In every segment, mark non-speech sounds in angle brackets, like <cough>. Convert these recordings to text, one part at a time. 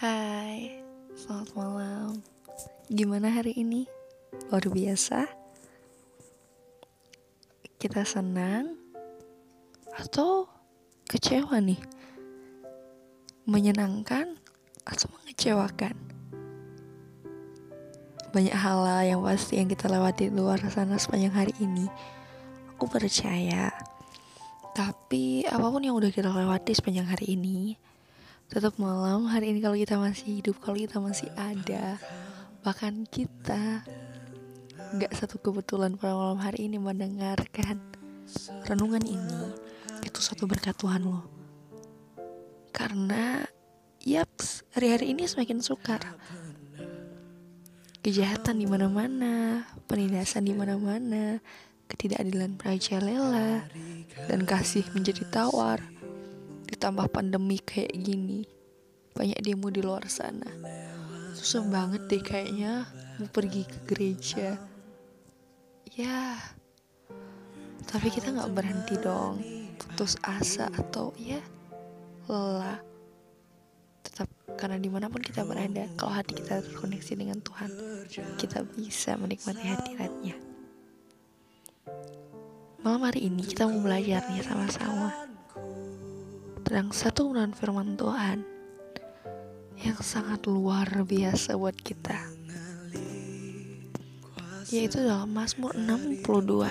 Hai, selamat malam. Gimana hari ini? Luar biasa? Kita senang atau kecewa nih? Menyenangkan atau mengecewakan? Banyak hal yang pasti yang kita lewati di luar sana sepanjang hari ini. Aku percaya. Tapi apa pun yang udah kita lewati sepanjang hari ini, tetap malam hari ini kalau kita masih hidup kalau kita masih ada bahkan kita nggak satu kebetulan pada malam hari ini mendengarkan renungan ini. Itu suatu berkat Tuhan loh. Karena yaps hari-hari ini semakin sukar. Kejahatan di mana-mana penindasan di mana-mana ketidakadilan merajalela dan kasih menjadi tawar ditambah pandemi kayak gini. Banyak demo di luar sana. Susah banget deh kayaknya mau pergi ke gereja. Ya tapi kita nggak berhenti dong. Putus asa atau ya lelah. Tetap karena di mana pun kita berada kalau hati kita terkoneksi dengan Tuhan kita bisa menikmati hadiratnya malam hari ini kita mau belajar nih sama-sama tentang satu kebenaran firman Tuhan yang sangat luar biasa buat kita. Yaitu dalam Mazmur 62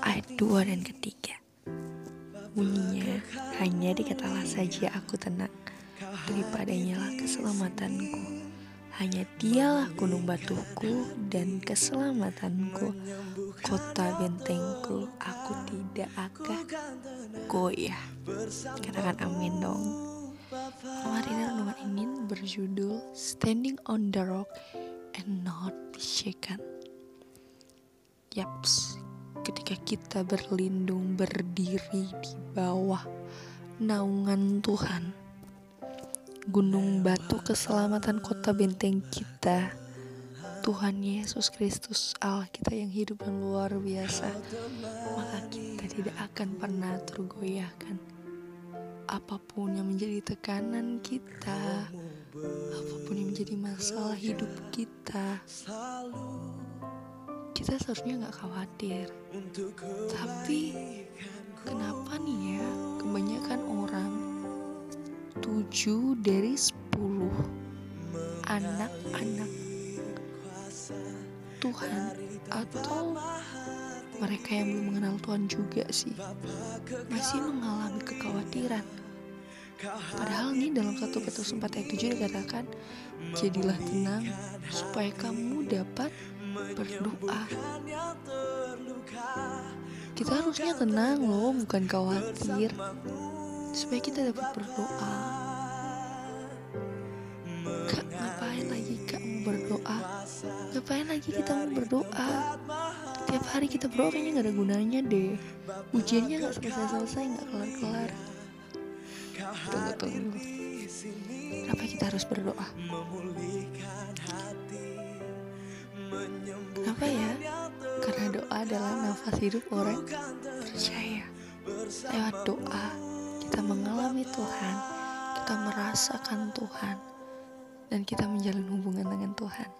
ayat 2 dan ketiga. Bunyinya hanya dikatalah saja aku tenang daripadanya lah keselamatanku hanya dialah gunung batuku dan keselamatanku. Kota bentengku Aku tidak akan goyah. Katakan amin dong. Mari renungan ini berjudul Standing on the Rock and Not Shaken. Yaps Ketika kita berlindung berdiri di bawah naungan Tuhan gunung batu keselamatan kota benteng kita. Tuhan Yesus Kristus Allah kita yang hidup dan luar biasa maka kita tidak akan pernah tergoyahkan. Apa pun yang menjadi tekanan kita apa pun yang menjadi masalah hidup kita kita seharusnya nggak khawatir. Tapi kenapa nih ya kebanyakan orang tujuh dari sepuluh anak-anak Tuhan atau mereka yang belum mengenal Tuhan juga sih masih mengalami kekhawatiran. Padahal nih dalam satu Petrus 4 ayat 7 dikatakan jadilah tenang supaya kamu dapat berdoa. Kita harusnya tenang loh bukan khawatir supaya kita dapat berdoa. Kak ngapain lagi kak mau berdoa? Ngapain lagi kita mau berdoa? Tiap hari kita berdoa kayaknya gak ada gunanya deh. Ujiannya gak selesai-selesai gak kelar-kelar. Tunggu tunggu kenapa kita harus berdoa? Kenapa ya? Karena doa adalah nafas hidup orang percaya. Lewat doa, mengalami Tuhan, kita merasakan Tuhan, dan kita menjalin hubungan dengan Tuhan.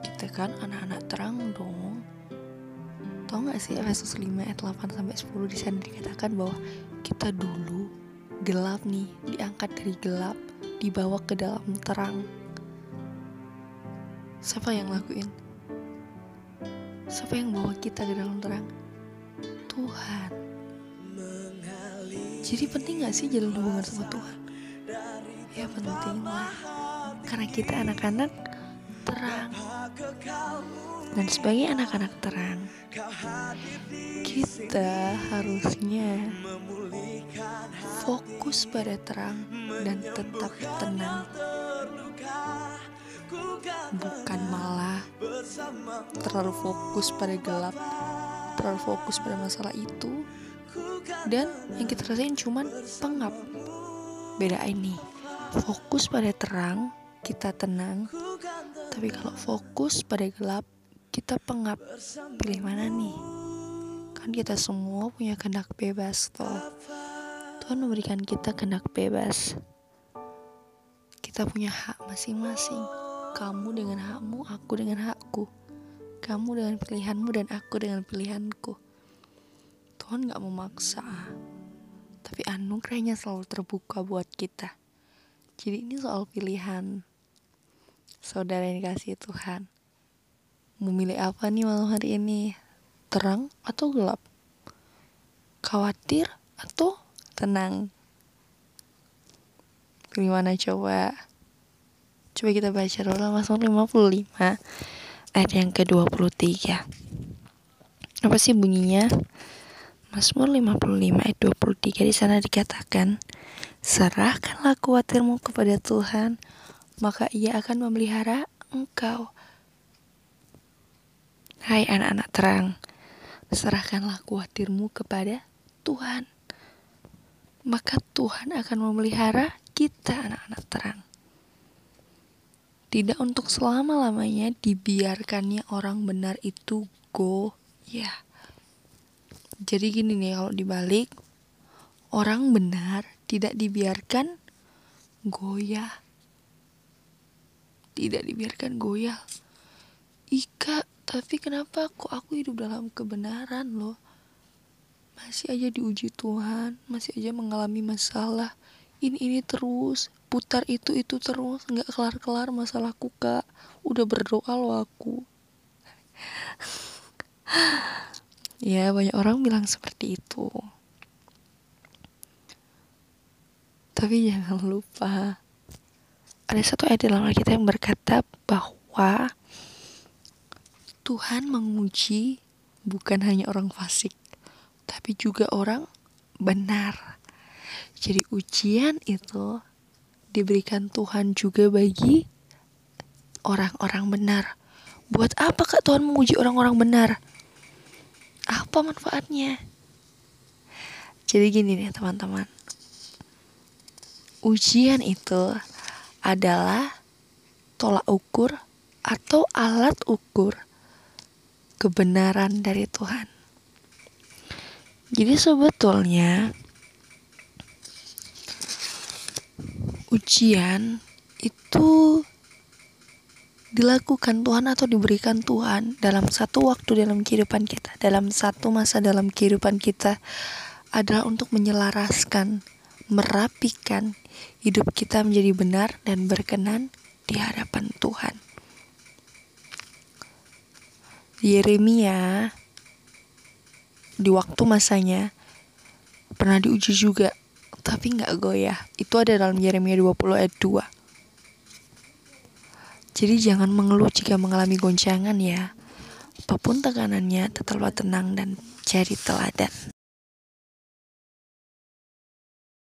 Kita kan anak-anak terang dong. Tahu gak sih Efesus 5 ayat 8 sampai 10 di sana dikatakan bahwa kita dulu gelap nih, diangkat dari gelap, dibawa ke dalam terang. Siapa yang lakuin? Siapa yang bawa kita ke dalam terang? Tuhan. Jadi penting gak sih jalan hubungan sama Tuhan? Ya penting lah. Karena kita anak-anak terang. Dan sebagai anak-anak terang, kita harusnya fokus pada terang dan tetap tenang bukan malah terlalu fokus pada gelap terlalu fokus pada masalah itu dan yang kita rasain cuman pengap. Beda ini. Fokus pada terang kita tenang. Tapi kalau fokus pada gelap kita pengap. Pilih mana nih? Kan kita semua punya kehendak bebas toh. Tuhan memberikan kita kehendak bebas. Kita punya hak masing-masing. Kamu dengan hakmu, aku dengan hakku. Kamu dengan pilihanmu dan aku dengan pilihanku. Tuhan gak memaksa, tapi anugerahnya selalu terbuka buat kita. Jadi ini soal pilihan. Saudara yang dikasih Tuhan. Memilih apa nih malam hari ini? Terang atau gelap? Khawatir atau tenang? Pilih mana coba? Coba kita baca dulu Mazmur 55 ayat yang ke-23. Apa sih bunyinya? Mazmur 55 ayat 23 di sana dikatakan, "Serahkanlah khawatirmu kepada Tuhan, maka Ia akan memelihara engkau." Hai anak-anak terang, serahkanlah khawatirmu kepada Tuhan. Maka Tuhan akan memelihara kita anak-anak terang. Tidak untuk selama-lamanya dibiarkannya orang benar itu go ya. Jadi gini nih kalau dibalik orang benar tidak dibiarkan goyah. Tidak dibiarkan goyah. Ika, tapi kenapa kok aku hidup dalam kebenaran loh? Masih aja diuji Tuhan, masih aja mengalami masalah. Ini ini terus, putar itu itu terus, nggak kelar-kelar masalahku kak. Udah berdoa loh aku. <laughs> Ya, banyak orang bilang seperti itu. Tapi jangan lupa, ada satu ayat dalam Alkitab yang berkata bahwa Tuhan menguji bukan hanya orang fasik, tapi juga orang benar. Jadi ujian itu diberikan Tuhan juga bagi orang-orang benar. Buat apa kak Tuhan menguji orang-orang benar? Apa manfaatnya? Jadi gini nih teman-teman. Ujian itu adalah tolak ukur atau alat ukur kebenaran dari Tuhan. Jadi sebetulnya ujian itu dilakukan Tuhan atau diberikan Tuhan dalam satu waktu dalam kehidupan kita, dalam satu masa dalam kehidupan kita adalah untuk menyelaraskan, merapikan hidup kita menjadi benar dan berkenan di hadapan Tuhan. Yeremia di waktu masanya pernah diuji juga, tapi nggak goyah. Itu ada dalam Yeremia 20 ayat 2. Jadi jangan mengeluh jika mengalami goncangan ya. Apa pun tekanannya, tetaplah tenang dan cari teladan.